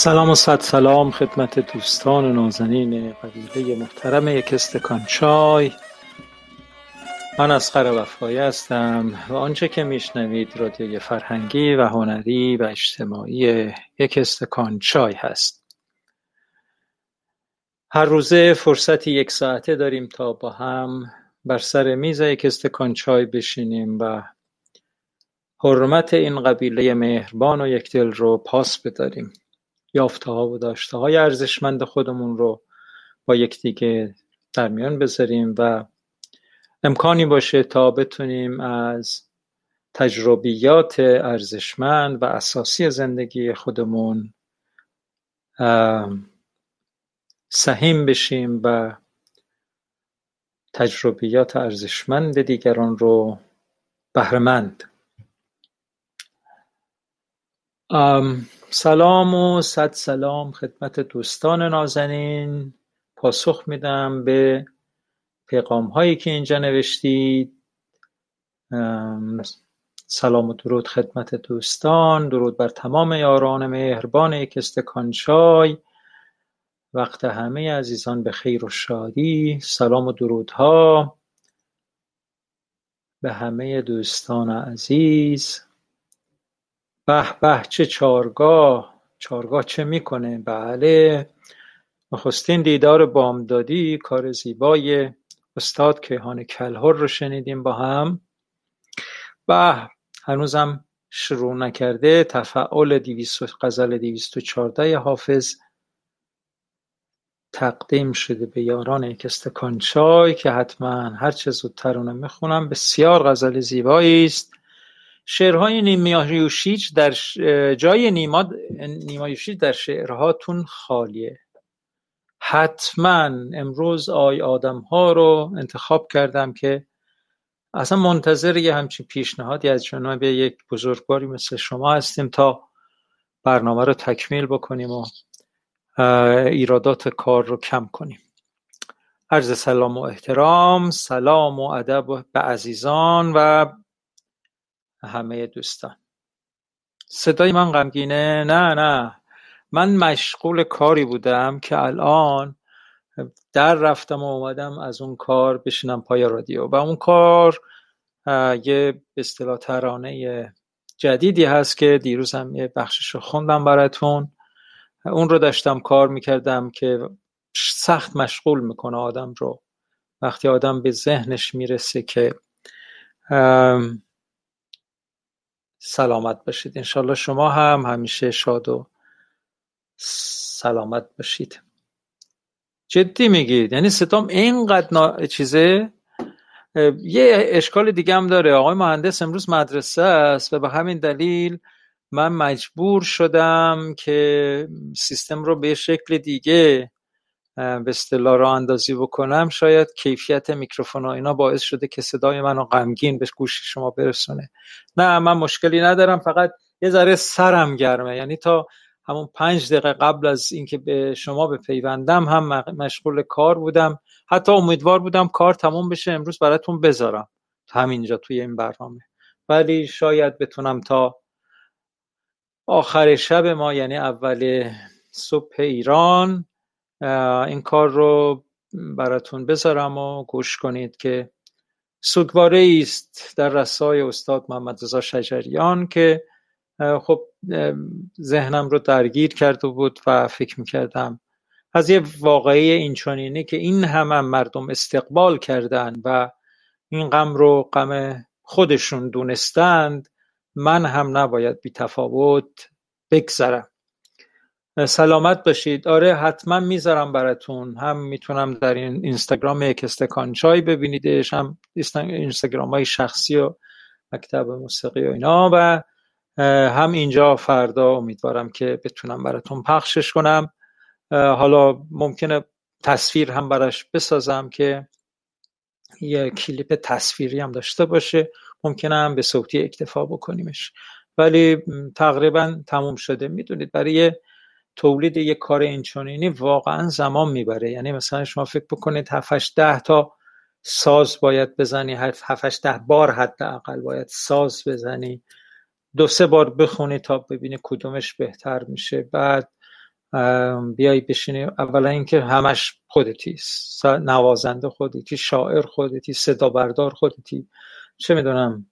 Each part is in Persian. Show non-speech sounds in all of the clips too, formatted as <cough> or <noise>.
سلام و صد سلام خدمت دوستان نازنین قبیله محترم یک استکان چای من اصغر وفایی هستم و آنچه که میشنوید رادیوی فرهنگی و هنری و اجتماعی یک استکان چای هست. هر روزه فرصتی یک ساعته داریم تا با هم بر سر میز یک استکان چای بشینیم و حرمت این قبیله مهربان و یکدل رو پاس بداریم. یافته‌ها و داشتههای ارزشمند خودمون رو با یکدیگه در میان بذاریم و امکانی باشه تا بتونیم از تجربیات ارزشمند و اساسی زندگی خودمون سهیم بشیم و تجربیات ارزشمند دیگران رو بهرهمند. سلام و صد سلام خدمت دوستان نازنین. پاسخ میدم به پیغام هایی که اینجا نوشتید. سلام و درود خدمت دوستان. درود بر تمام یاران مهربان یک استکان چای. وقت همه عزیزان به خیر و شادی. سلام و درودها به همه دوستان عزیز. به به چه چارگاه چارگاه چه می‌کنه؟ بله. نخستین دیدار بامدادی کار زیبای استاد کیهان کلهر رو شنیدیم با هم. به هنوزم شروع نکرده تفعال دویست و چارده حافظ تقدیم شده به یاران یک استکان که حتما هرچه زودتر اونو می‌خونم بسیار غزل زیبایی است. شعرهای نیما یوشیج در جای نیما نیما یوشیج در شعرهاتون خالیه. حتما امروز آی آدم ها رو انتخاب کردم که اصلا منتظر یه همچین پیشنهادی از جناب یک بزرگواری مثل شما هستیم تا برنامه رو تکمیل بکنیم و ایرادات کار رو کم کنیم. عرض سلام و احترام سلام و ادب به عزیزان و همه دوستان. صدای من غمگینه؟ نه نه. من مشغول کاری بودم که الان در رفتم و اومدم از اون کار بشینم پای رادیو. و اون کار یه به اصطلاح ترانه جدیدی هست که دیروزم یه بخشش رو خوندم براتون. اون رو داشتم کار می‌کردم که سخت مشغول می‌کنه آدم رو. وقتی آدم به ذهنش می‌رسه که سلامت باشید. انشالله شما هم همیشه شاد و سلامت باشید. جدی میگید؟ یعنی ستام اینقدر نا... چیزه؟ یه اشکال دیگه هم داره. آقای مهندس امروز مدرسه است و به همین دلیل من مجبور شدم که سیستم رو به شکل دیگه به اصطلاح راه اندازی بکنم شاید کیفیت میکروفون ها اینا باعث شده که صدای منو غمگین به گوش شما برسونه. نه من مشکلی ندارم فقط یه ذره سرم گرمه. یعنی تا همون پنج دقیقه قبل از اینکه به شما به پیوندم هم مشغول کار بودم. حتی امیدوار بودم کار تموم بشه امروز براتون بذارم. همینجا توی این برنامه. ولی شاید بتونم تا آخر شب ما یعنی اول صبح ایران این کار رو براتون بذارم و گوش کنید که سوگواره است در رسای استاد محمد رضا شجریان که خب ذهنم رو درگیر کرده بود و فکر می‌کردم از یه واقعی اینچنینی که این همه هم مردم استقبال کردن و این غم رو غم خودشون دونستند من هم نباید بی تفاوت بگذرم. سلامت باشید. آره حتما می‌ذارم براتون. هم می‌تونم در این اینستاگرام یک استکان چای ببینیدش هم اینستاگرام های شخصی و مکتب موسیقی و اینا. و هم اینجا فردا امیدوارم که بتونم براتون پخشش کنم. حالا ممکنه تصویر هم براش بسازم که یه کلیپ تصویری هم داشته باشه. ممکنه هم به صوتی اکتفا بکنیمش. ولی تقریبا تموم شده. می‌دونید برای تولید یک کار اینچنینی واقعا زمان می‌بره. یعنی مثلا شما فکر بکنید 7 ده تا ساز باید بزنی 7 ده بار حداقل باید ساز بزنی. دو سه بار بخونی تا ببینی کدومش بهتر میشه. بعد بیای بشینی. اولا اینکه همش خودتی نوازنده خودتی شاعر خودتی صدا بردار خودتی. چه می‌دونم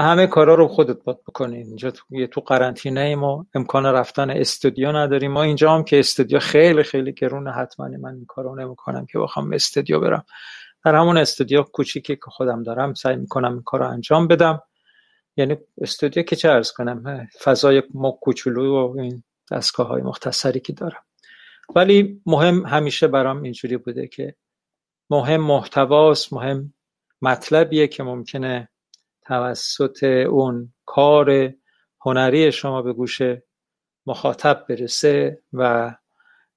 همه کارا رو خودت باید بکنی. اینجا تو, تو قرنطینه و امکان رفتن استودیو نداریم. ما اینجا هم که استودیو خیلی خیلی گرونه. حتما من این کارو نمی‌کنم که بخوام استودیو برم. در همون استودیو کوچیکی که خودم دارم سعی می‌کنم این کار انجام بدم. یعنی استودیو که چه ارز کنم فضای ما کوچولو و این دستگاه های مختصری که دارم. ولی مهم همیشه برام اینجوری بوده که مهم محتواست مهم مطلبیه که ممکنه توسط اون کار هنری شما به گوش مخاطب برسه و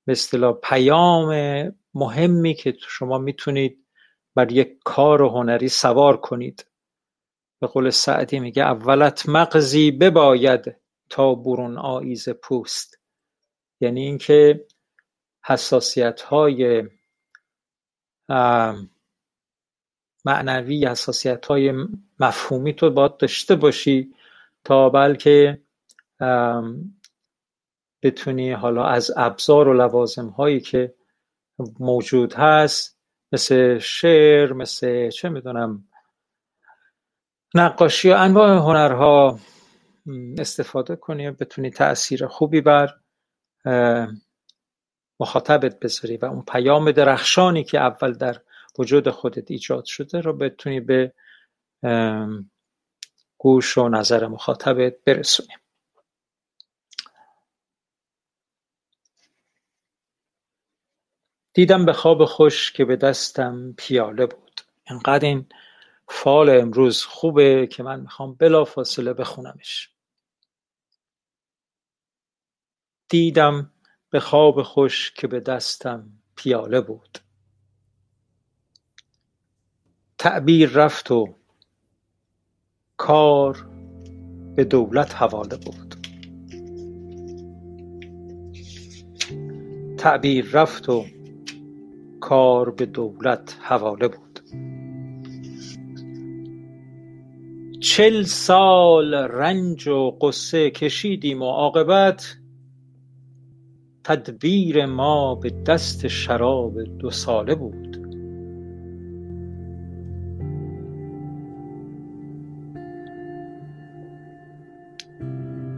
به اصطلاح پیام مهمی که شما می‌تونید بر یک کار هنری سوار کنید. به قول سعدی میگه اولت مغزی بباید تا برون آیز پوست. یعنی اینکه حساسیت های معنوی حساسیت های مفهومی تو باید داشته باشی تا بلکه بتونی حالا از ابزار و لوازم هایی که موجود هست مثل شعر مثل چه می‌دونم نقاشی و انواع هنرها استفاده کنی و بتونی تاثیر خوبی بر مخاطبت بذاری و اون پیام درخشانی که اول در وجود خودت ایجاد شده رو بتونی به گوش و نظر مخاطبت برسونی دیدم به خواب خوش که به دستم پیاله بود. انقدر این فال امروز خوبه که من می‌خوام بلا فاصله بخونمش. دیدم به خواب خوش که به دستم پیاله بود. تعبیر رفت و کار به دولت حواله بود. تعبیر رفت و کار به دولت حواله بود. چل سال رنج و قصه کشیدیم و عاقبت تدبیر ما به دست شراب دو ساله بود.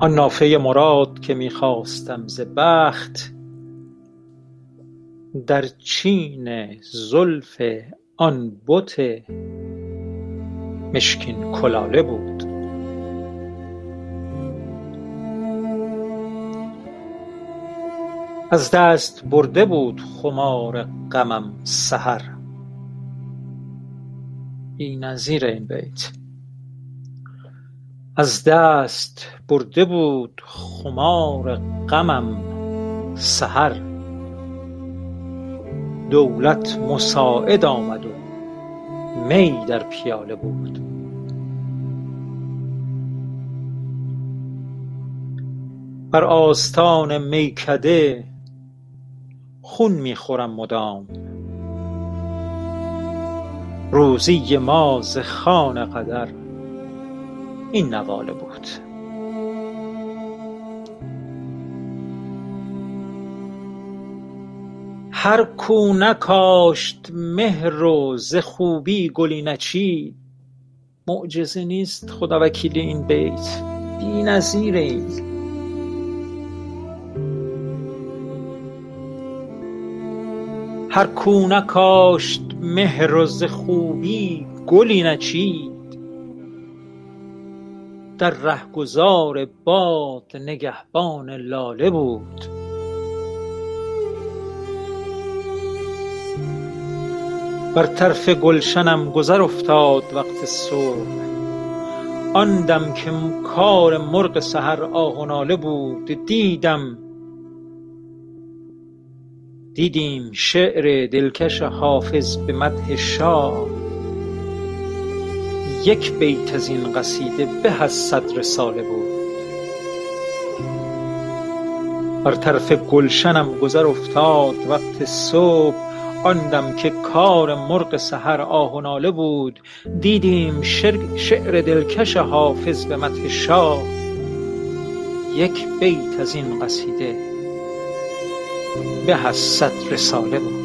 آن نافه مراد که می خواستم ز بخت در چین زلف آن بت مشکین کلاله بود. از دست برده بود خمار غمم سحر. نظیر این بیت. از دست برده بود خمار غمم سحر. دولت مساعد آمد و می در پیاله بود بر آستان میکده خون می‌خورم مدام. روزی ما ز خوان قدر این نواله بود. هر کو نکاشت مهر و ز خوبی گلی نچید معجزه نیست خداوکیلی این بیت. بی‌نظیره این هر کو نکاشت مهر و ز خوبی گلی نچید در رهگذار باد نگهبان لاله بود. بر طرف گلشنم گذر افتاد وقت صبح. آن دم که کار مرغ سحر آه و ناله بود دیدم دیدیم شعر دلکش حافظ به مدح شاه. یک بیت از این قصیده به از صد رساله بود. بر طرف گلشنم گذر افتاد وقت صبح. آن دم که کار مرغ سحر آه و ناله بود دیدیم شعر دلکش حافظ به مدح شاه. یک بیت از این قصیده به صد رساله بود.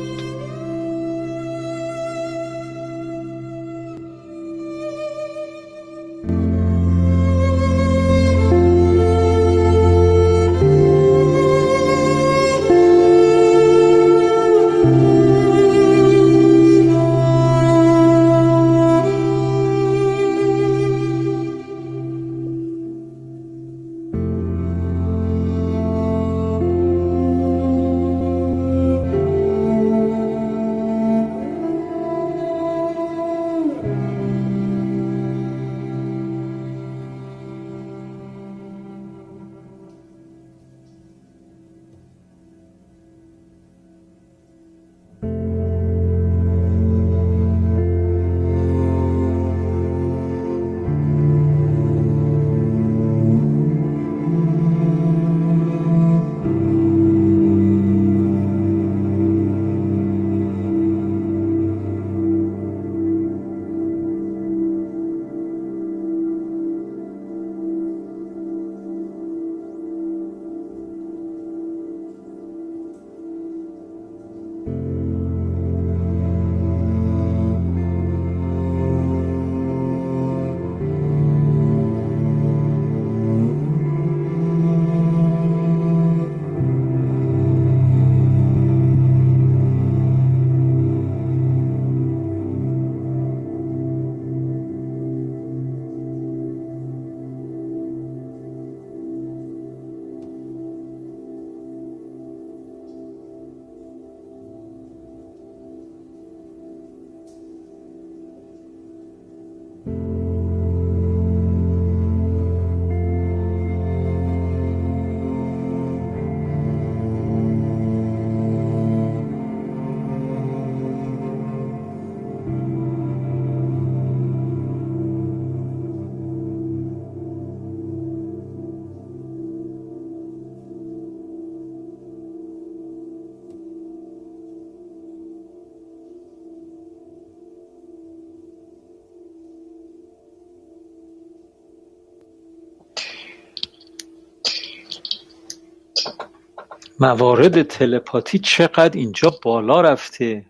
موارد تلپاتی چقدر اینجا بالا رفته؟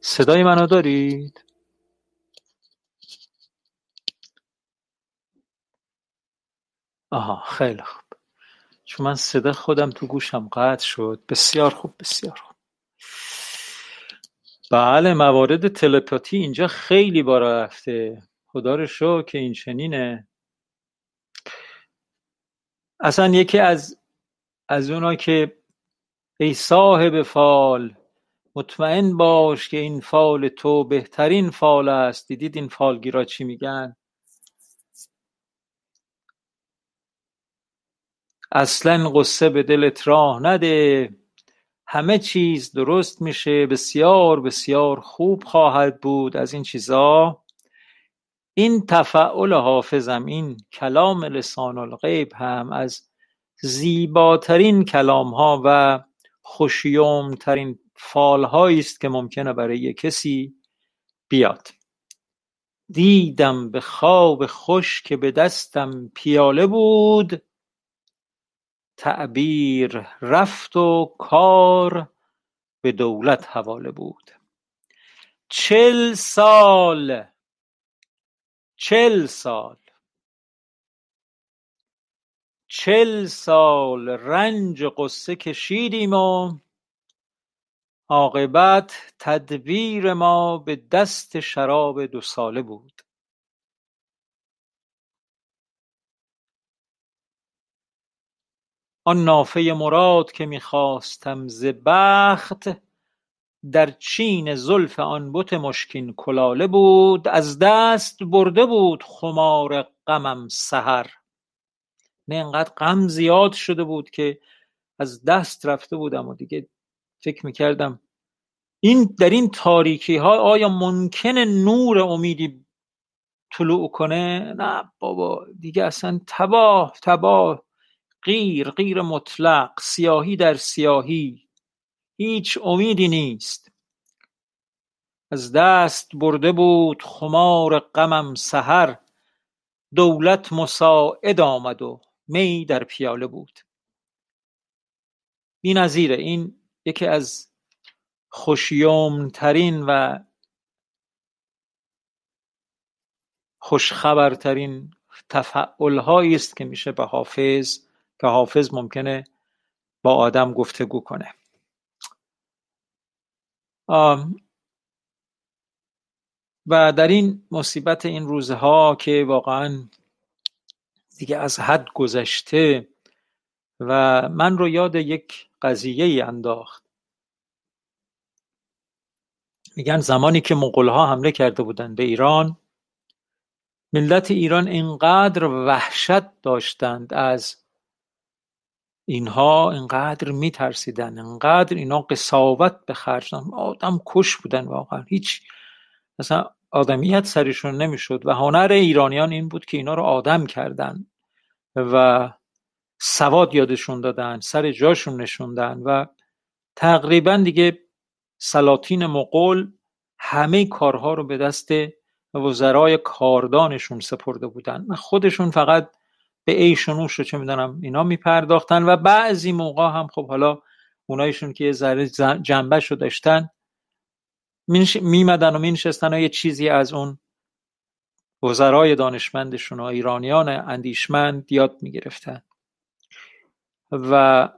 صدای منو دارید؟ آها خیلی خوب. چون من صدا خودم تو گوشم قطع شد. بسیار خوب بسیار خوب. بله موارد تلپاتی اینجا خیلی بالا رفته. خدا رو شو که این چنینه. اصلا یکی از از اونا که ای صاحب فال مطمئن باش که این فال تو بهترین فال است. دیدید این فالگیرا چی میگن؟ اصلا قصه به دلت راه نده. همه چیز درست میشه. بسیار بسیار خوب خواهد بود. از این چیزا. این تفعل حافظم این کلام لسان الغیب هم از زیباترین کلامها و خوشیومترین فالهایی است که ممکنه برای یک کسی بیاد. دیدم به خواب خوش که به دستم پیاله بود. تعبیر رفت و کار به دولت حواله بود. چل سال چل سال چل سال رنج غصه کشیدیم و عاقبت تدبیر ما به دست شراب دو ساله بود. آن نافه مراد که می خواستم ز بخت در چین زلف آن بت مشکین کلاله بود از دست برده بود خمار غمم سحر. نه انقدر غم زیاد شده بود که از دست رفته بودم و دیگه فکر می‌کردم این در این تاریکی ها آیا ممکنه نور امیدی طلوع کنه؟ نه بابا دیگه اصلا تباه تباه غیر غیر مطلق سیاهی در سیاهی هیچ امیدی نیست. از دست برده بود خمار غمم سحر دولت مساعد آمد و می در پیاله بود. بی نظیره این یکی از خوشیومترین و خوشخبرترین تفعل است که میشه به حافظ که حافظ ممکنه با آدم گفتگو کنه. و در این مصیبت این روزها که واقعا دیگه از حد گذشته و من رو یاد یک قضیه ای انداخت. میگن زمانی که ها حمله کرده بودند به ایران ملت ایران اینقدر وحشت داشتند از اینها اینقدر میترسیدن اینقدر اینا قصاوت به خرج آدم کش بودن واقعا. هیچ مثلا آدمیت سرشون نمی‌شد و هنر ایرانیان این بود که اینا رو آدم کردن و سواد یادشون دادن سر جاشون نشوندن و تقریبا دیگه سلاطین مغول همه کارها رو به دست وزرای کاردانشون سپرده بودن و خودشون فقط به عیش رو چه می‌دونم اینا میپرداختن و بعضی موقع هم خب حالا اونایشون که یه ذره جنبه رو داشتن میمدن و مینشستن و یه چیزی از اون وزرای دانشمندشون و ایرانیان اندیشمند یاد می‌گرفتن. و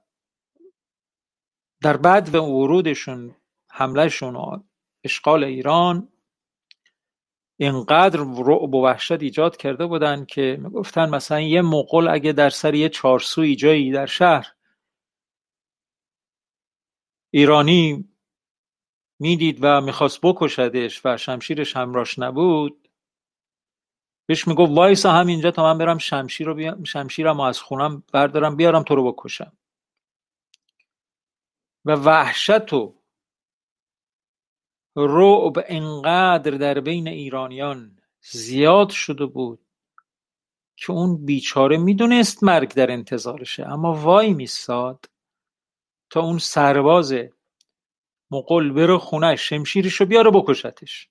در بعد به ورودشون حملهشون و اشغال ایران اینقدر رعب و وحشت ایجاد کرده بودن که می‌گفتن مثلا یه مغول اگه در سر یه چارسوی جایی در شهر ایرانی می‌دید و می‌خواست بکشدش و شمشیرش همراش نبود بهش می‌گفت وایسا همینجا تا من برم شمشیر رو بیا... شمشیرم از خونم بردارم بیارم تو رو بکشم. و وحشت و رعب انقدر در بین ایرانیان زیاد شده بود که اون بیچاره می‌دونست مرگ در انتظارشه اما وای میستاد تا اون سرباز مقل بره خونه شمشیرشو بیاره بکشتش.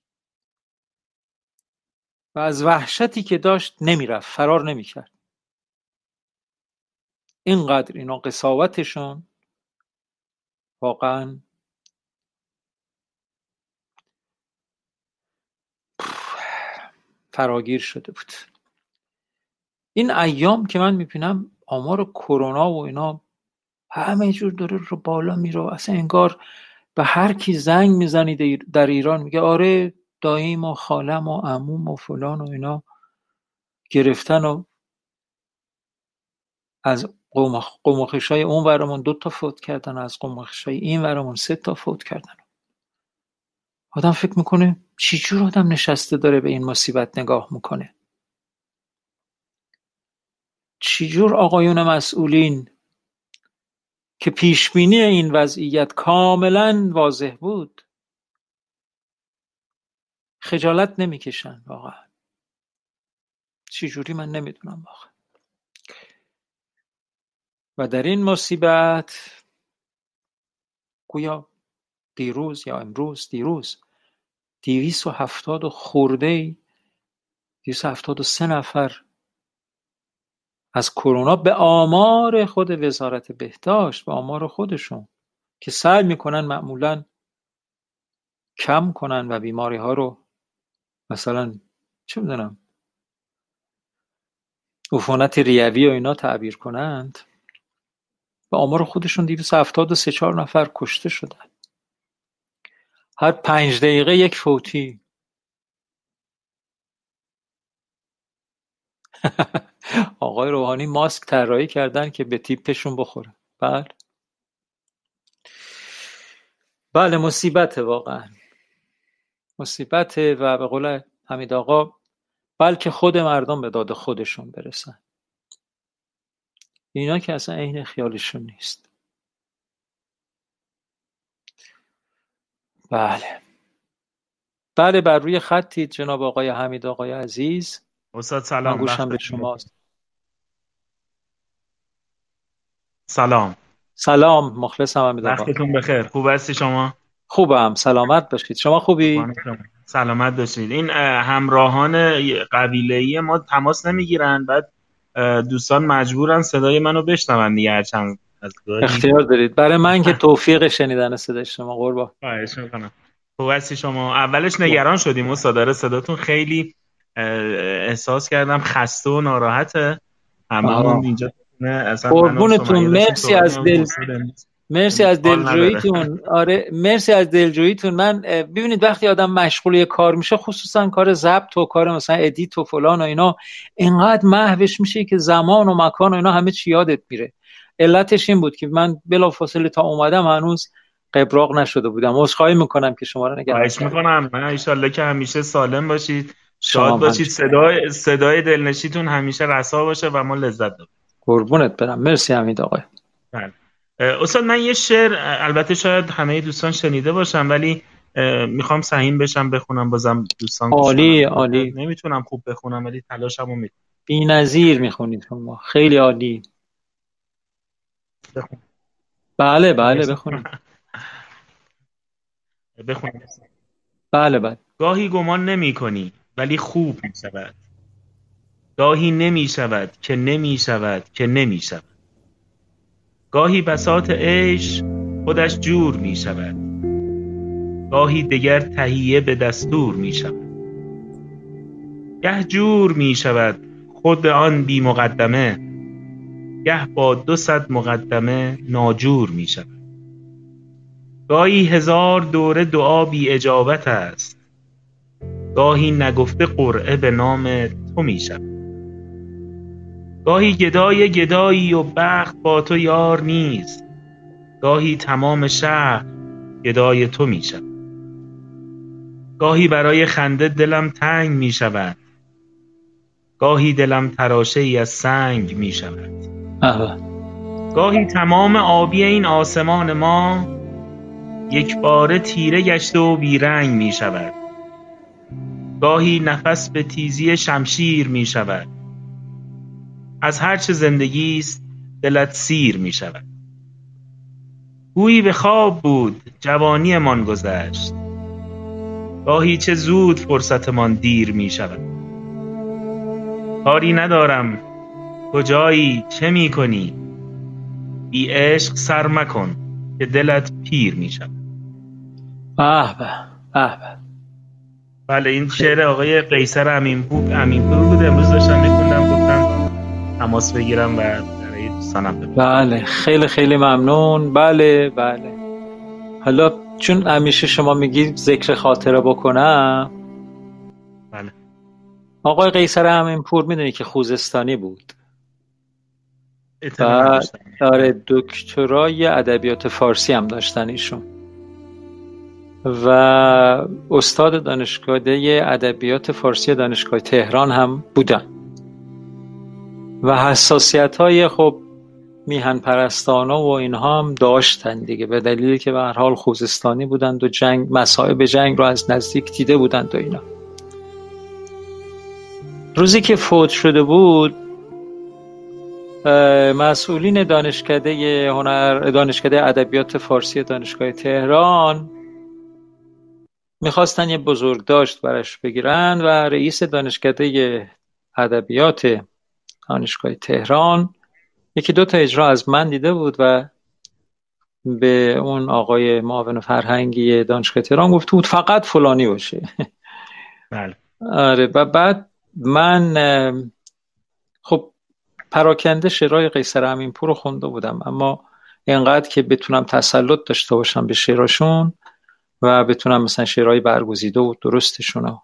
و از وحشتی که داشت نمی‌رفت فرار نمی‌کرد. اینقدر اینا قصاوتشون واقعا فراگیر شده بود. این ایام که من می‌بینم آمار کرونا و اینا همه جور داره رو بالا میره اصلا انگار به هر کی زنگ می‌زنید در ایران میگه آره داییم و خالم و عموم و فلان و اینا گرفتن و از و های اون ورمون دو تا فوت کردن از قوم های این ورمون سه تا فوت کردن. آدم فکر می‌کنه چی جور آدم نشسته داره به این مصیبت نگاه می‌کنه. چی جور آقایون مسئولین که پیشبینی این وضعیت کاملا واضح بود. خجالت نمی‌کشن واقعا. چجوری من نمی‌دونم واقعا. و در این مصیبت گویا دیروز یا امروز دیروز دیویس و هفتاد و خورده دیویس و هفتاد و سه نفر از کرونا به آمار خود وزارت بهداشت به آمار خودشون که سعی می‌کنن معمولا کم کنن و بیماری ها رو مثلا چه می‌دونم عفونت ریوی و اینا تعبیر کنند. به آمار خودشون دیویس هفتاد و سه چهار نفر کشته شدن. هر پنج دقیقه یک فوتی. <laughs> آقای روحانی ماسک طراحی کردن که به تیپشون بخوره بله. بله مصیبت واقعا. مصیبت و به قول حمید آقا بلکه خود مردم به داد خودشون برسن. اینا که اصلا عین خیالشون نیست. بله. بله بر روی خطی جناب آقای حمید آقای عزیز. استاد سلام گوشم به شماست. سلام. سلام مخلصم حمید آقا وقتتون بخیر. خوب هستی شما؟ خوبم سلامت باشید. شما خوبی؟ سلامت باشید. این همراهان قبیله ما تماس نمی‌گیرن بعد دوستان مجبورن صدای منو بشنون دیگه هرچند اختیار دارید. برای من که توفیق شنیدن صدای شما قربان. خواهش می‌کنم. خوب هستی شما. اولش نگران شدیم استاد صداتون خیلی احساس کردم خسته و ناراحته. هممون اینجا نه قربونتون، مرسی از. دل. مرسی از. دلجوییتون آره مرسی از دلجوییتون من ببینید وقتی آدم مشغول یه کار میشه خصوصا کار ضبط و کار مثلا ادیت و فلان و اینا اینقدر محوش میشه که زمان و مکان و اینا همه چی یادت میره علتش این بود که من بلافاصله تا اومدم هنوز قبراق نشده بودم عذرخواهی می‌کنم که شما رو نگران. می‌کنم من ایشالله که همیشه سالم باشید شاد باشید. صدای صدای دلنشیتون همیشه رسا باشه و ما لذت ببریم قربونت برم. مرسی حمید آقای. بله. استاد من یه شعر البته شاید همه دوستان شنیده باشم ولی می‌خوام سهیم بشم بخونم بازم دوستان عالی،. عالی. نمی‌تونم خوب بخونم ولی تلاشمو می‌کنم. بی نظیر می‌خونید شما. خیلی عالی. بخون. بله بله بخونید. بخونم. بله بله. گاهی گمان نمی کنی ولی خوب می شود گاهی نمی شود که نمی شود که نمی شود. گاهی بساط عیش خودش جور می شود. گاهی دگر تهیه به دستور می شود. گه جور می شود خود آن بی مقدمه گه با دو صد مقدمه ناجور می شود. گاهی هزار دوره دعا بی اجابت است. گاهی نگفته قرعه به نام تو می شود. گاهی گدای گدایی و بخت با تو یار نیست. گاهی تمام شهر گدای تو می شود گاهی برای خنده دلم تنگ می شود گاهی دلم تراشه ای از سنگ می شود احوال. گاهی تمام آبی این آسمان ما یک باره تیره گشته و بیرنگ می شود گاهی نفس به تیزی شمشیر می شود از هر چه زندگی است دلت سیر می شود. گویی به خواب بود جوانیمان گذشت. گاهی چه زود فرصتمان دیر می شود. کاری ندارم کجایی چه می کنی؟ بی عشق سر مکن که دلت پیر می شود. به به بله این شعر آقای قیصر امینپور امینپور بود. امروز داشتم میخوندم گفتم تماس بگیرم و برای دوستانم بله خیلی خیلی ممنون. بله بله. حالا چون همیشه شما میگید ذکر خاطره بکنم. بله. آقای قیصر همینپور می‌دونی که خوزستانی بود. نداشتم. آره دکترای ادبیات فارسی هم داشتن ایشون. و استاد دانشگاه ادبیات فارسی دانشگاه تهران هم بودن. و حساسیت های خب میهن پرستانه و اینها هم داشتن دیگه. به دلیلی که به هر حال خوزستانی بودند و جنگ مصائب جنگ رو از نزدیک دیده بودند و اینا. روزی که فوت شده بود مسئولین دانشکده هنر دانشکده ادبیات فارسی دانشگاه تهران می‌خواستن یه بزرگداشت برش بگیرن و رئیس دانشکده ادبیات دانشگاه تهران. یکی دو تا اجرا از من دیده بود و به اون آقای معاون فرهنگی دانشگاه تهران گفته بود فقط فلانی باشه. بله. آره و بعد من خب پراکنده شعرهای قیصر امینپور رو خونده بودم اما اینقدر که بتونم تسلط داشته باشم به شعراشون و بتونم مثلا شعرهای برگزیده و درستشون رو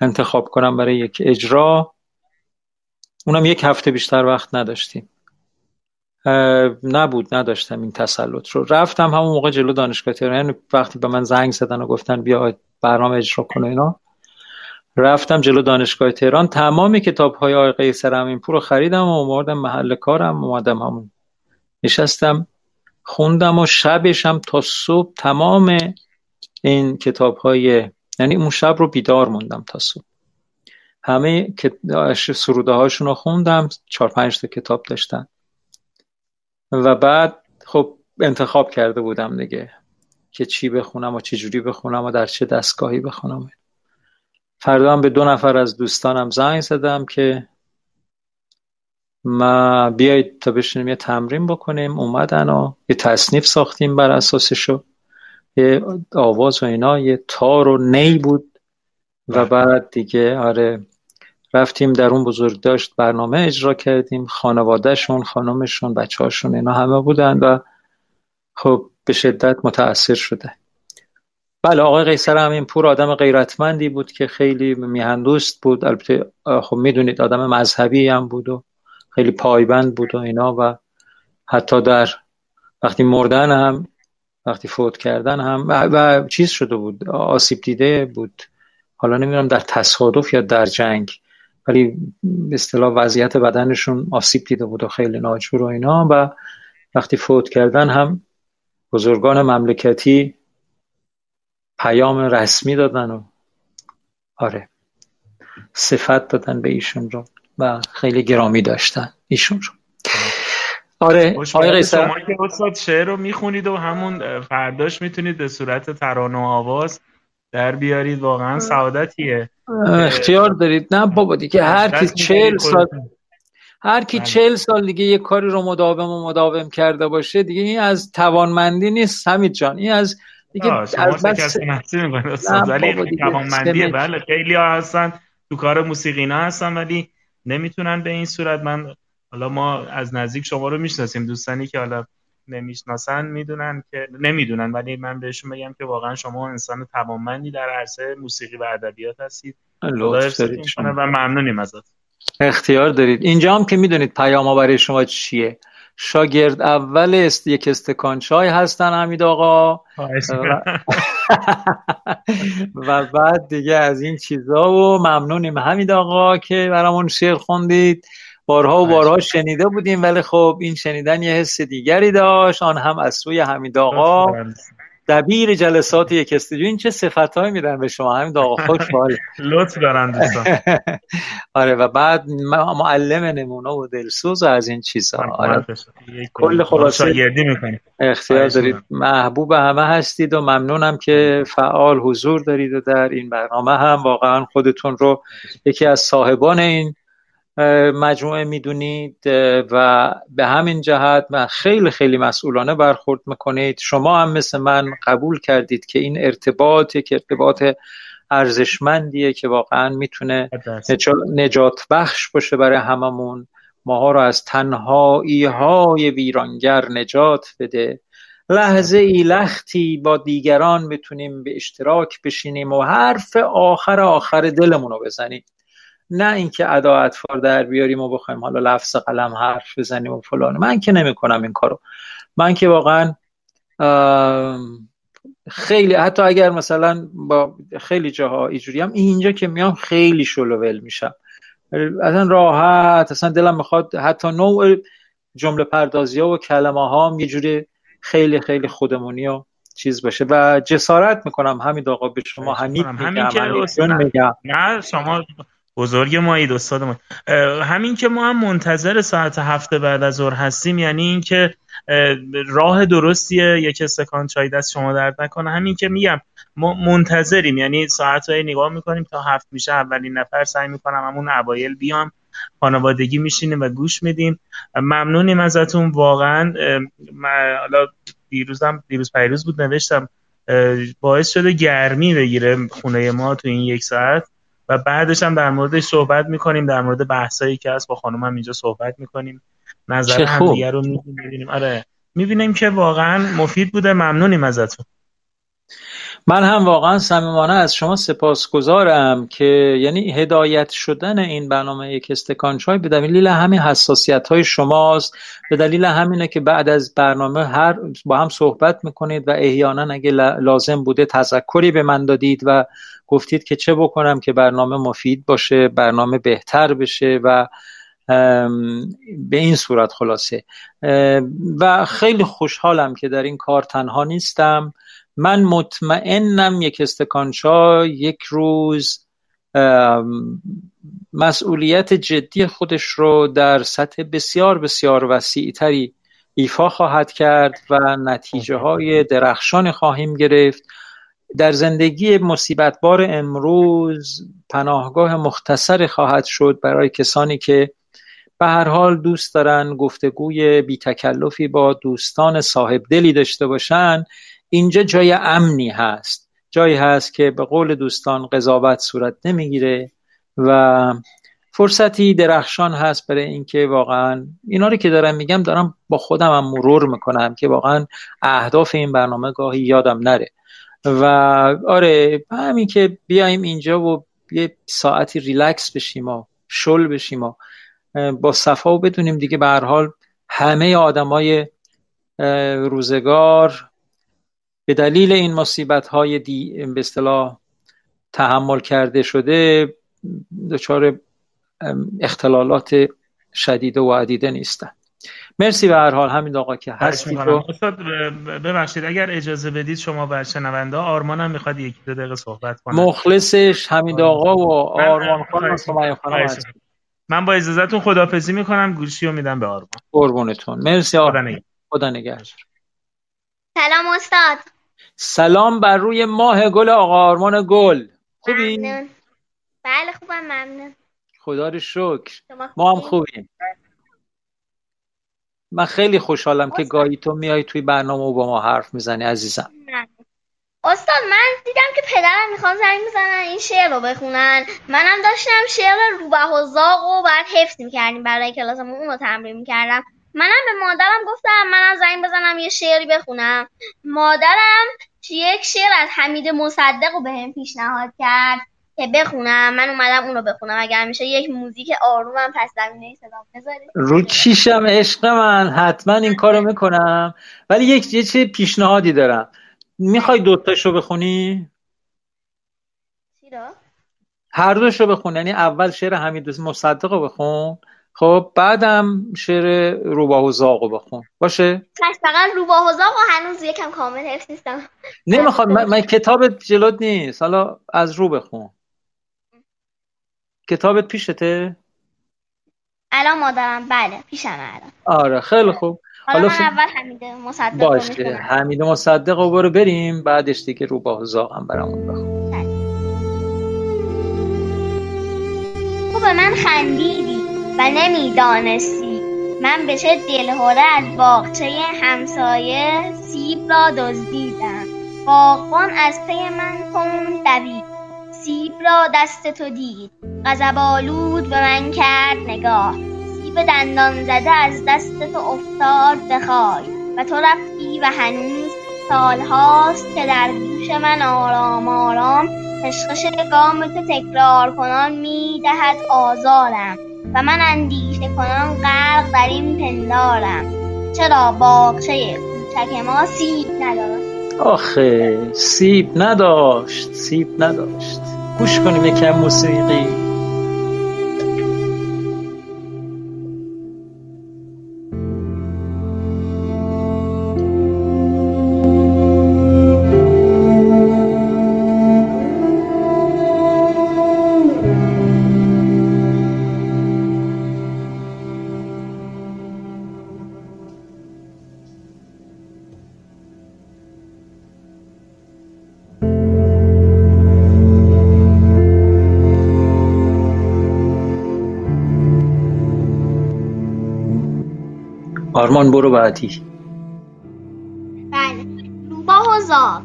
انتخاب کنم برای یک اجرا اونم یک هفته بیشتر وقت نداشتیم. نبود نداشتم این تسلط رو. رفتم همون موقع جلو دانشگاه تهران. یعنی وقتی به من زنگ زدن و گفتن بیا برنامه اجرا کن اینا. رفتم جلو دانشگاه تهران. تمام کتاب های آقای قیصر امینپور رو خریدم و اومدم محل کارم. اومدم همون نشستم خوندم و شبشم تا صبح تمام این کتاب های یعنی اون شب رو بیدار موندم تا صبح. همه سروده هاشون رو خوندم چهار پنج تا کتاب داشتن. و بعد خب انتخاب کرده بودم دیگه که چی بخونم و چه جوری بخونم و در چه دستگاهی بخونم. فردا هم به دو نفر از دوستانم زنگ زدم که ما بیایید تا بشینیم یه تمرین بکنیم. اومدن و یه تصنیف ساختیم بر اساسشو. یه آواز و اینا یه تار و نی بود. و. بعد دیگه آره رفتیم در اون بزرگ داشت برنامه اجرا کردیم. خانوادهشون خانمشون بچه هاشون اینا همه بودن و خب به شدت متاثر شده. بله آقای قیصر همین پور آدم غیرتمندی بود که خیلی میهندوست بود. البته خب می‌دونید آدم مذهبی هم بود و خیلی پایبند بود و اینا و حتی در وقتی مردن هم وقتی فوت کردن هم و, چیز شده بود آسیب دیده بود. حالا نمی‌دونم در تصادف یا در جنگ. ولی به اصطلاح وضعیت بدنشون آسیب دیده بود و خیلی ناجور و اینا و وقتی فوت کردن هم بزرگان مملکتی پیام رسمی دادن و آره صفت دادن به ایشون رو و خیلی گرامی داشتن ایشون رو. آره آقای قیصر شما که استاد شعر رو می‌خونید و همون فرداش می‌تونید به صورت ترانه و آواز در بیارید واقعا سعادتیه. اختیار دارید. نه بابا دیگه هر کی چهل سال هر کی بله. چهل سال دیگه یه کاری رو مداوم و مداوم کرده باشه دیگه این از توانمندی نیست حمید جان. این از دیگه از بس ولی توانمندیه. بله خیلی ها هستن. تو کار موسیقی نه هستن ولی نمی‌تونن به این صورت. من حالا ما از نزدیک شما رو می‌شناسیم دوستانی که حالا نمی‌شناسن می‌دونن که نمی‌دونن ولی من بهشون بگم که واقعا شما انسان توانمندی در عرصه موسیقی و ادبیات هستید. و ممنونیم ازت. اختیار دارید. اینجا هم که می‌دونید پیام برای شما چیه. شاگرد اول است یک استکان چای هستن حمید آقا. و بعد دیگه از این چیزا و ممنونیم. حمید آقا که برامون شعر خوندید. بارها و بارها شنیده بودیم ولی خب این شنیدن یه حس دیگری داشت. آن هم از سوی حمید آقا. دبیر جلسات یک استودیو. این چه صفت میدن به شما؟ همین آقا خوش بال <laughs> لطف دارن دوستان. <laughs> آره و بعد معلم نمونه و دلسوز از این چیزها آره. کل خلاصه. اختیار دارید. محبوب همه هستید و ممنونم که فعال حضور دارید و در این برنامه هم. واقعا خودتون رو یکی از صاحبان این مجموعه می‌دونید و به همین جهت و خیلی خیلی مسئولانه برخورد می‌کنید. شما هم مثل من قبول کردید که این ارتباط یک ارتباط ارزشمندیه که واقعا می‌تونه نجات بخش باشه برای هممون. ماها رو از تنهایی های ویرانگر نجات بده. لحظه ای لختی با دیگران بتونیم به اشتراک بشینیم و حرف آخر آخر دلمون رو بزنیم. نه اینکه ادا اطفار در بیاریم و بخوایم حالا لفظ قلم حرف بزنیم و فلان. من که نمی‌کنم این کارو. من که واقعا خیلی حتی اگر مثلا با خیلی جاها اینجوری هم اینجا که میام خیلی شلوول میشم. اصلا راحت اصلا دلم می‌خواد حتی نوع جمله پردازی ها و کلمه ها هم یه جوری خیلی خیلی خودمونی و چیز باشه. و جسارت می‌کنم همین آقا به شما همین میگم. نه شما بزرگ مایید استاد ما همین که ما هم منتظر ساعت هفته بعد از ظهر هستیم یعنی اینکه راه درستیه یک استکان چای دست شما درد نکنه. همین که میگم ما منتظریم یعنی ساعت های نگاه می‌کنیم تا هفت میشه اولین نفر سعی می‌کنم همون اوایل بیام. خانوادگی میشینیم و گوش میدیم. ممنونیم ازتون واقعا حالا دیروزم دیروز پیروز بود نوشتم باعث شده گرمی بگیره خونه ما تو این یک ساعت. و بعدش هم در موردش صحبت می‌کنیم در مورد بحثایی که هست با خانم هم اینجا صحبت می‌کنیم. نظر همدیگه رو می‌بینیم. آره. می‌بینیم که واقعا مفید بوده. ممنونیم ازتون. من هم واقعا صمیمانه از شما سپاسگزارم که یعنی هدایت شدن این برنامه یک استکان چای به دلیل همین حساسیت های شماست. به دلیل همینه که بعد از برنامه هر با هم صحبت می‌کنید و احیانا اگه لازم بوده تذکری به من دادید و گفتید که چه بکنم که برنامه مفید باشه برنامه بهتر بشه و به این صورت خلاصه. و خیلی خوشحالم که در این کار تنها نیستم. من مطمئنم یک استکان چای یک روز مسئولیت جدی خودش رو در سطح بسیار بسیار وسیع تری ایفا خواهد کرد و نتیجه های درخشان خواهیم گرفت. در زندگی مصیبت بار امروز پناهگاه مختصر خواهد شد برای کسانی که به هر حال دوست دارن گفتگوی بی تکلفی با دوستان صاحب دلی داشته باشن. اینجا جای امنی هست. جایی هست که به قول دوستان قضاوت صورت نمی‌گیره و فرصتی درخشان هست برای اینکه واقعا اینا رو که دارم میگم دارم با خودم هم مرور می‌کنم که واقعا اهداف این برنامه گاهی یادم نره. و آره همین که بیایم اینجا و یه ساعتی ریلکس بشیم و شل بشیم و با صفا و بدونیم دیگه به هر حال همه آدمای روزگار به دلیل این مصیبت های دی به اصطلاح تحمل کرده شده دچار اختلالات شدید و عدیده نیستن. مرسی به هر حال همین آقا که هستی رو. ببخشید اگر اجازه بدید شما بر شنونده آرمان هم می‌خواد یک دو دقیقه صحبت کنه. مخلصش همین آقا و آرمان خانم خانم من با اجازهتون خدافزی می‌کنم گوشی رو میدم به آرمان. قربونتون. مرسی آقا. خدا نگهدار. سلام استاد. سلام بر روی ماه گل آقا آرمان گل. خوبی؟ ممنون. بله خوبم ممنون. خدا رو شکر ما هم خوبیم. من خیلی خوشحالم که گاهی تو میای توی برنامه و با ما حرف می‌زنی عزیزم. استاد من دیدم که پدرم می‌خوان زنگ بزنن این شعر رو بخونن. منم داشتم شعر روبه و زاق و بعد حفظ می‌کردیم برای کلاسمون اون رو تمرین می‌کردم. منم به مادرم گفتم منم زنگ بزنم یه شعری بخونم. مادرم یک شعر از حمید مصدق رو به هم پیشنهاد کرد. که بخونم من اومدم اونو بخونم. اگر میشه یک موزیک آرومم پس زمینه صدا رو چیشم عشق من حتما این کارو می‌کنم. ولی یک یه چه پیشنهادی دارم. می‌خوای دوتاشو بخونی؟ چی رو؟ هر دوشو بخون. یعنی اول شعر حمید مصدق رو بخون. خب بعدم شعر روباه و زاغو بخون. باشه؟ فقط روباه و زاغو هنوز یکم کامل حفظ نیستم. نمی‌خوام. من, من کتابت جلوت نیست. حالا از رو بخون. کتابت پیشته؟ الان مادرم بله پیشم الان. آره خیلی خوب. حالا من اول حمید مصدق باشه حمید مصدق رو برو بریم بعدش دیگه روباه و زاغم برامون بخون. تو به من خندیدی و نمی‌دانستی. من به چه دلهوره از باغچه همسایه سیب را دزدیدم. باغبان از پی من کن دوید سیب را دست تو دید. غضب آلود به من کرد نگاه. سیب دندان زده از دست تو افتاد به و تو رفتی و هنوز سالهاست که در گوش من آرام آرام خشخش گام تو تکرار کنان می‌دهد آزارم. و من اندیشه کنان غرق در این پندارم. چرا باغچه کوچک ما سیب نداشت؟ آخه سیب نداشت سیب نداشت. گوش کنیم یکم موسیقی. آرمان برو بعدی بله. روباه و زاغ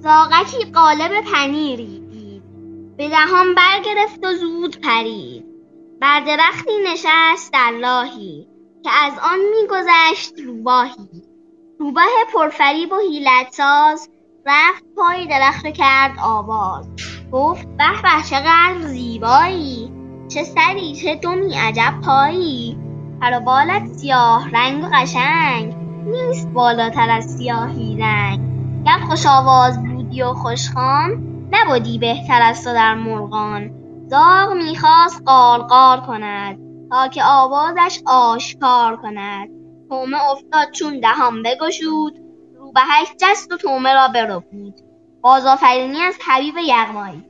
زاغکی قالب پنیری دید. به دهان برگرفت و زود پرید. بر درختی نشست در لاهی که از آن میگذشت روباهی. روباه پرفریب و ساز رفت پای درخت کرد آواز. گفت به به چقدر زیبایی! چه سری چه دمی عجب پایی! پر و بالت سیاه رنگ و قشنگ نیست بالاتر از سیاهی رنگ. گر خوش آواز بودی و خوشخوان نبودی بهتر از تو در مرغان. زاغ می‌خواست قارقار کند تا که آوازش آشکار کند. تومه افتاد چون دهان بگشود روبهک جست و تومه را برو بود بازآفرینی از حبیب یغمایی.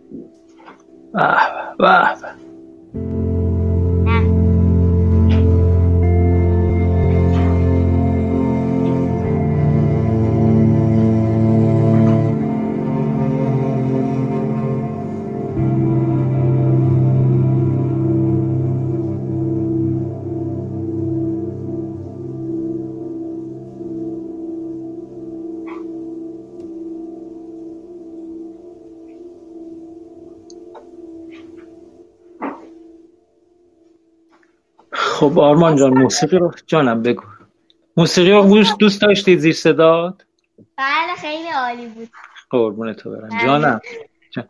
خب آرمان جان موسیقی رو جانم بگو. موسیقی رو دوست داشتی زیر صداد بله خیلی عالی بود. قربون تو برم. بله. جانم.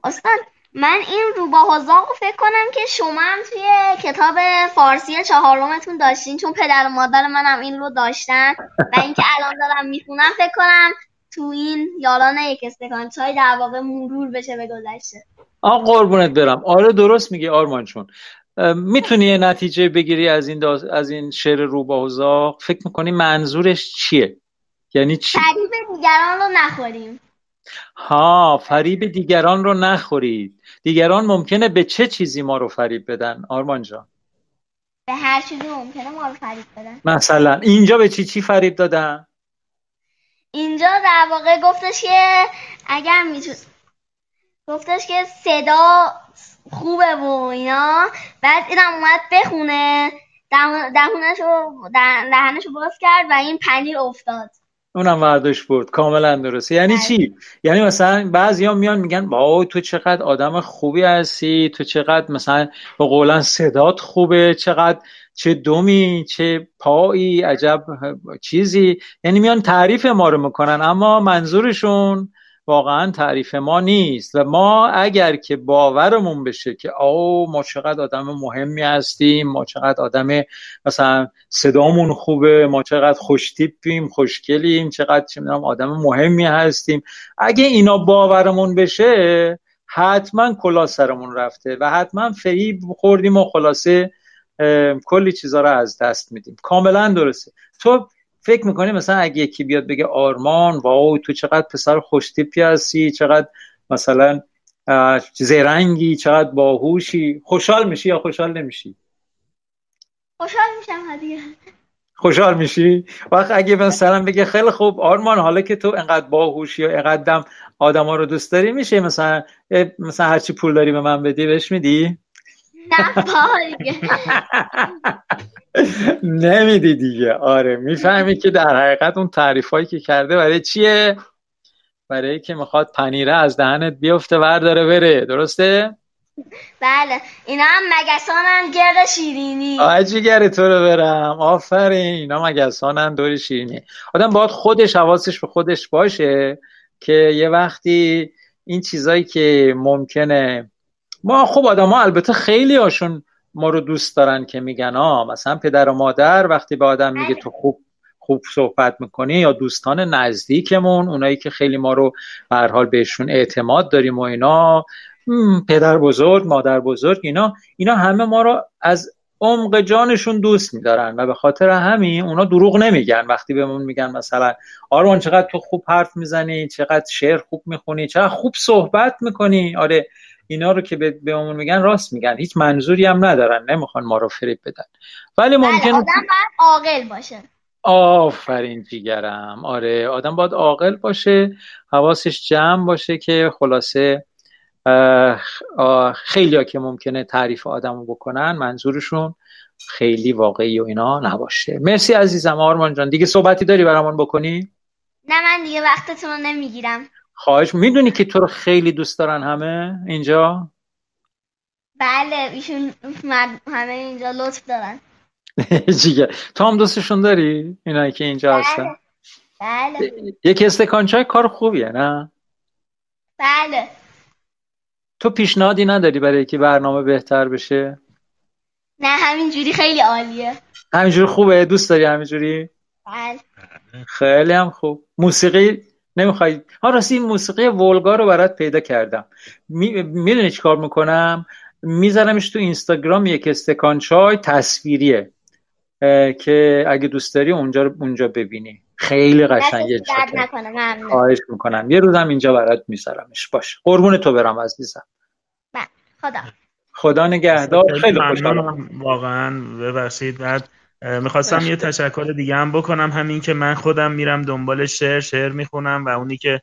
استاد من این روبا رو فکر کنم که شما هم توی کتاب فارسی چهارمتون داشتین چون پدر و مادر منم این رو داشتن و اینکه الان دارم می‌خونم فکر کنم تو این یاران یک استکان چای در واقع مرور بشه به گذشته. آ قربونت برم. آره درست میگی آرمان چون می‌تونی یه نتیجه بگیری از این از این شعر روبا فکر می‌کنی منظورش چیه؟ یعنی چی؟ فریب دیگران رو نخوریم. ها فریب دیگران رو نخورید. دیگران ممکنه به چه چیزی ما رو فریب بدن؟ آرمان جان. به هر چیزی ممکنه ما رو فریب بدن. مثلا. اینجا به چی چی فریب دادن؟ اینجا در واقع گفتش که اگر میتون گفتش که صدا خوبه و اینا بعد اینم اومد بخونه. دهونشو دهنشو باز کرد و این پنیر افتاد. اونم ورداش برد. کاملا درسته. یعنی بله. چی؟ یعنی مثلا ها میان میگن با تو چقدر آدم خوبی هستی. تو چقدر مثلا با قولن صدات خوبه. چقدر چه دومی چه پایی عجب چیزی. یعنی میان تعریف ما رو می‌کنن. اما منظورشون واقعا تعریف ما نیست. و ما اگر که باورمون بشه که آو ما چقدر آدم مهمی هستیم ما چقدر آدم مثلا صدامون خوبه ما چقدر خوشتیپیم خوشگلیم چقدر چه آدم مهمی هستیم. اگه اینا باورمون بشه حتما کلا سرمون رفته و حتما فریب خوردیم و خلاصه کلی چیزا رو از دست میدیم. کاملا درسته. تو فکر می‌کنی مثلا اگه یکی بیاد بگه آرمان واو تو چقدر پسر خوشتیپی هستی چقدر مثلا زرنگی چقدر باهوشی خوشحال میشی یا خوشحال نمیشی؟ خوشحال میشم هدیه خوشحال میشی؟ وقت اگه مثلا بگه خیلی خوب آرمان حالا که تو انقدر باهوشی یا انقدر آدما رو دوست داری میشه مثلا مثلا هرچی پول داری به من بدی بهش میدی؟ <laughs> نمیدی دیگه. آره می‌فهمی که در حقیقت اون تعریف هایی که کرده برای چیه؟ برای که می‌خواد پنیره از دهنت بیفته ورداره بره. درسته؟ بله. اینا هم مگسانن گرد شیرینی. آجی گره تو رو برم. آفرین. اینا مگسانن دور شیرینی. آدم باید خودش حواسش به خودش باشه که یه وقتی این چیزایی که ممکنه ما خوب آدم ها البته خیلی هاشون ما رو دوست دارن که میگن آ مثلا پدر و مادر وقتی به آدم میگه تو خوب خوب صحبت می‌کنی یا دوستان نزدیکمون اونایی که خیلی ما رو به حال بهشون اعتماد داریم و اینا پدر بزرگ مادر بزرگ اینا اینا همه ما رو از عمق جانشون دوست میدارن و به خاطر همین اونا دروغ نمیگن. وقتی بهمون میگن مثلا آرمان چقدر تو خوب حرف می‌زنی چقدر شعر خوب می‌خونی چقدر خوب صحبت می‌کنی. آره اینا رو که به اون میگن راست میگن. هیچ منظوری هم ندارن. نمی‌خوان ما رو فریب بدن. ولی بله، ممکن آدم باید عاقل باشه. آفرین جیگرم. آره آدم باید عاقل باشه حواسش جمع باشه که خلاصه خیلی ها که ممکنه تعریف آدم رو بکنن منظورشون خیلی واقعی و اینا نباشه. مرسی عزیزم. آرمان جان دیگه صحبتی داری برامون بکنی؟ نه من دیگه وقتتون رو نمی‌گیرم. خواهش می‌دونی که تو رو خیلی دوست دارن همه اینجا؟ بله ایشون همه اینجا لطف دارن. <laughs> جیگه. تو هم دوستشون داری؟ اینایی که اینجا بله. هستن. بله. یک استکان چای کار خوبیه نه؟ بله. تو پیشنهادی نداری برای که برنامه بهتر بشه؟ نه همینجوری خیلی عالیه. همینجوری خوبه؟ دوست داری همینجوری؟ بله. خیلی هم خوب. موسیقی نمی‌خوای. ها راستی این موسیقی ولگا رو برات پیدا کردم. می‌دونی چی کار می‌کنم؟ میذارمش تو اینستاگرام یک استکان چای تصویریه که اگه دوست داری اونجا رو اونجا ببینی. خیلی قشنگه خواهش می‌کنم. یه روزم اینجا برات میذارمش. باش. قربون تو برم عزیزم. بله، خدا. خدا نگهدار. خیلی خوشحالم. واقعا ببخشید. بعد می‌خواستم یه تشکر دیگه هم بکنم. همین که من خودم میرم دنبال شعر شعر می‌خونم و اونی که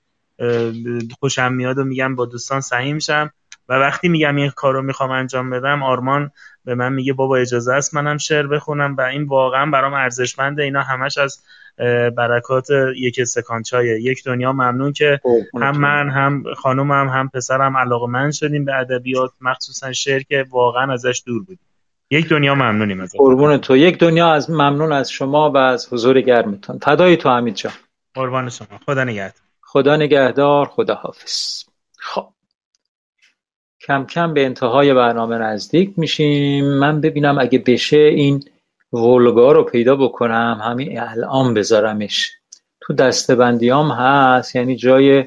خوشم میاد و میگم با دوستان سعی میشم. و وقتی میگم این کار رو می‌خوام انجام بدم آرمان به من میگه بابا اجازه است منم شعر بخونم و این واقعا برام ارزشمنده. اینا همش از برکات یک استکان یک دنیا. ممنون که هم من هم خانومم هم پسرم علاقه من شدیم به ادبیات مخصوصا شعر که واقعا ازش دور بودیم. یک دنیا ممنونیم از قربون تو. یک دنیا از ممنون از شما و از حضور گرمتان فدای تو حمید جان. قربان شما. خدا نگهدار. خدا نگهدار. خدا حافظ. خب. کم کم به انتهای برنامه نزدیک میشیم. من ببینم اگه بشه این ولگا رو پیدا بکنم. همین الان بذارمش. تو دستبندیام هست. یعنی جای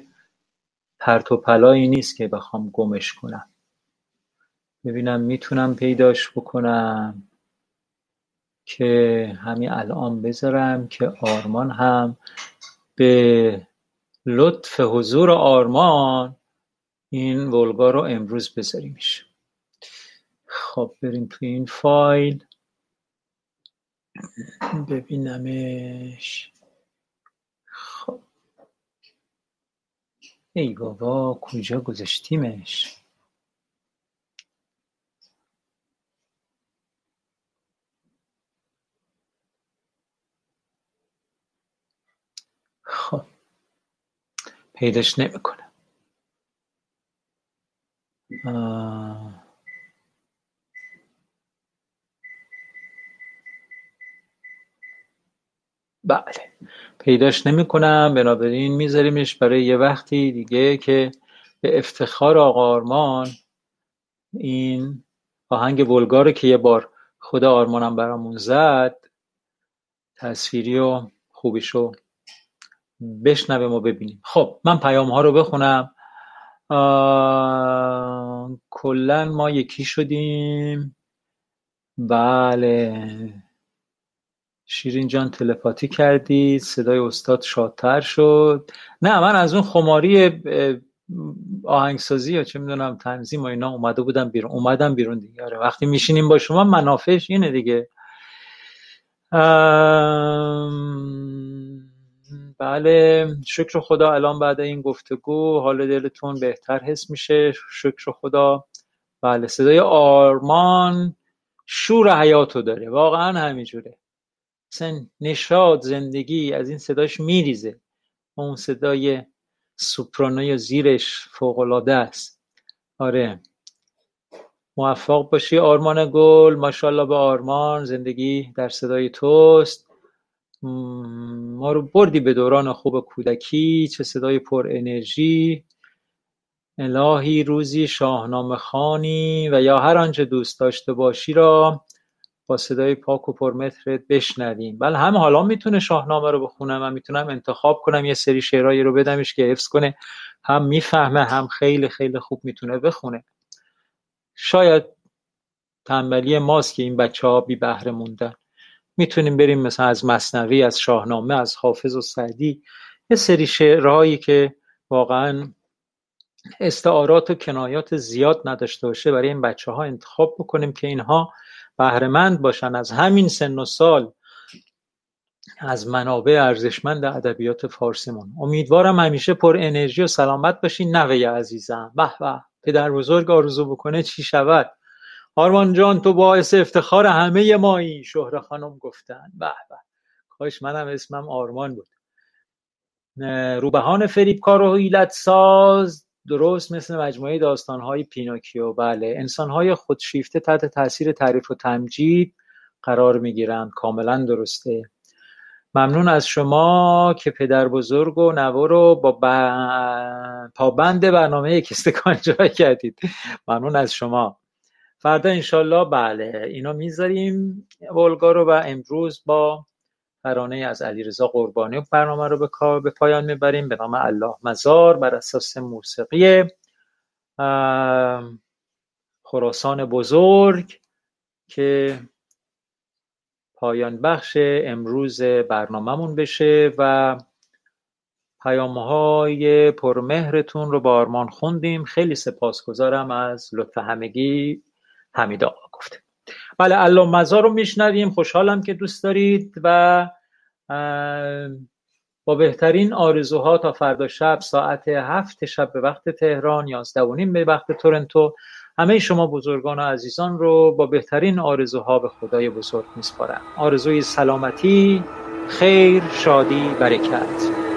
پرت و پلایی نیست که بخوام گمش کنم. ببینم می‌تونم پیداش بکنم که همین الان بذارم که آرمان هم به لطف حضور آرمان این ولگا رو امروز بذاریمش. خب بریم توی این فایل. ببینمش. خب. ای بابا کجا گذاشتیمش خب پیداش نمی‌کنم بله. پیداش نمی‌کنم. بنابراین میذاریمش برای یه وقتی دیگه که به افتخار آقا آرمان این آهنگ ولگاره که یه بار خدا آرمانم برامون زد تصویری و خوبیشو بشنویم و ببینیم. خب من پیام ها رو بخونم. کلا ما یکی شدیم. بله. شیرین جان تلپاتی کردید صدای استاد شادتر شد. نه من از اون خماری آهنگسازی یا چه می‌دونم تنظیم و اینا اومده بودم بیرون. اومدم بیرون دیگه. آره وقتی میشینیم با شما منافعش اینه دیگه. بله شکر خدا الان بعد این گفتگو حال دلتون بهتر حس میشه. شکر خدا. بله صدای آرمان شور حیاتو داره. واقعا همینجوره. مثلا نشاد زندگی از این صداش میریزه. اون صدای سوپرانو زیرش فوقالعاده است. آره. موفق باشی آرمان گل. ماشاءالله به آرمان. زندگی در صدای توست. ما رو بردی به دوران خوب کودکی چه صدای پر انرژی. الهی روزی شاهنامه خانی و یا هر آنچه دوست داشته باشی را با صدای پاک و پرمترت بشنویم. بله هم حالا می‌تونه شاهنامه رو بخونم من می‌تونم انتخاب کنم یه سری شعرهایی رو بدمش که حفظ کنه هم می‌فهمه هم خیلی خیلی خوب می‌تونه بخونه. شاید تنبلی ماست که این بچه ها بی بهره موندن. می‌تونیم بریم مثلا از مصنوی از شاهنامه از حافظ و سعدی یه سری شعرهایی که واقعا استعارات و کنایات زیاد نداشته باشه برای این بچه ها انتخاب بکنیم که اینها بهرهمند باشن. از همین سن و سال از منابع ارزشمند ادبیات فارسیمون. امیدوارم همیشه پر انرژی و سلامت باشی نوه عزیزم. به به. پدر بزرگ آرزو بکنه چی شود؟ آرمان جان تو باعث افتخار همه مایی شهره خانم گفتن. به به. کاش منم اسمم آرمان بود. روبهان فریبکار و حیلت ساز درست مثل مجموعه داستانهای پینوکیو. بله انسانهای خودشیفته تحت تاثیر تعریف و تمجید قرار می‌گیرند. کاملا درسته. ممنون از شما که پدر بزرگ و نوه رو با پابند برنامه یک استکان جای کردید. ممنون از شما. فردا انشالله بله اینا می‌ذاریم. ولگا رو و امروز با ترانه از علیرضا قربانی برنامه رو به کار به پایان می‌بریم. به نام الله مزار بر اساس موسیقی خراسان بزرگ که پایان بخش امروز برنامهمون بشه و پیام های پرمهرتون رو با آرمان خوندیم. خیلی سپاسگزارم از لطف همگی. حمید آقا گفته. بله الله مزار رو میشنویم. خوشحالم که دوست دارید و با بهترین آرزوها تا فردا شب ساعت هفت شب به وقت تهران یازده و نیم به وقت تورنتو. همه شما بزرگان و عزیزان رو با بهترین آرزوها به خدای بزرگ میسپارم. آرزوی سلامتی خیر شادی برکت.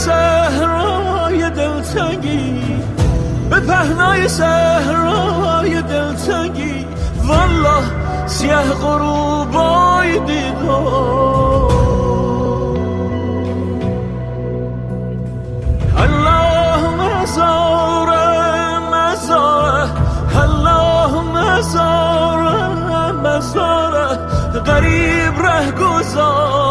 صحرای دلتنگی به پهنای صحرای دلتنگی. والله سیه غروبای دیدم الله مزاره مزاره الله مزاره مزاره قریب ره گذار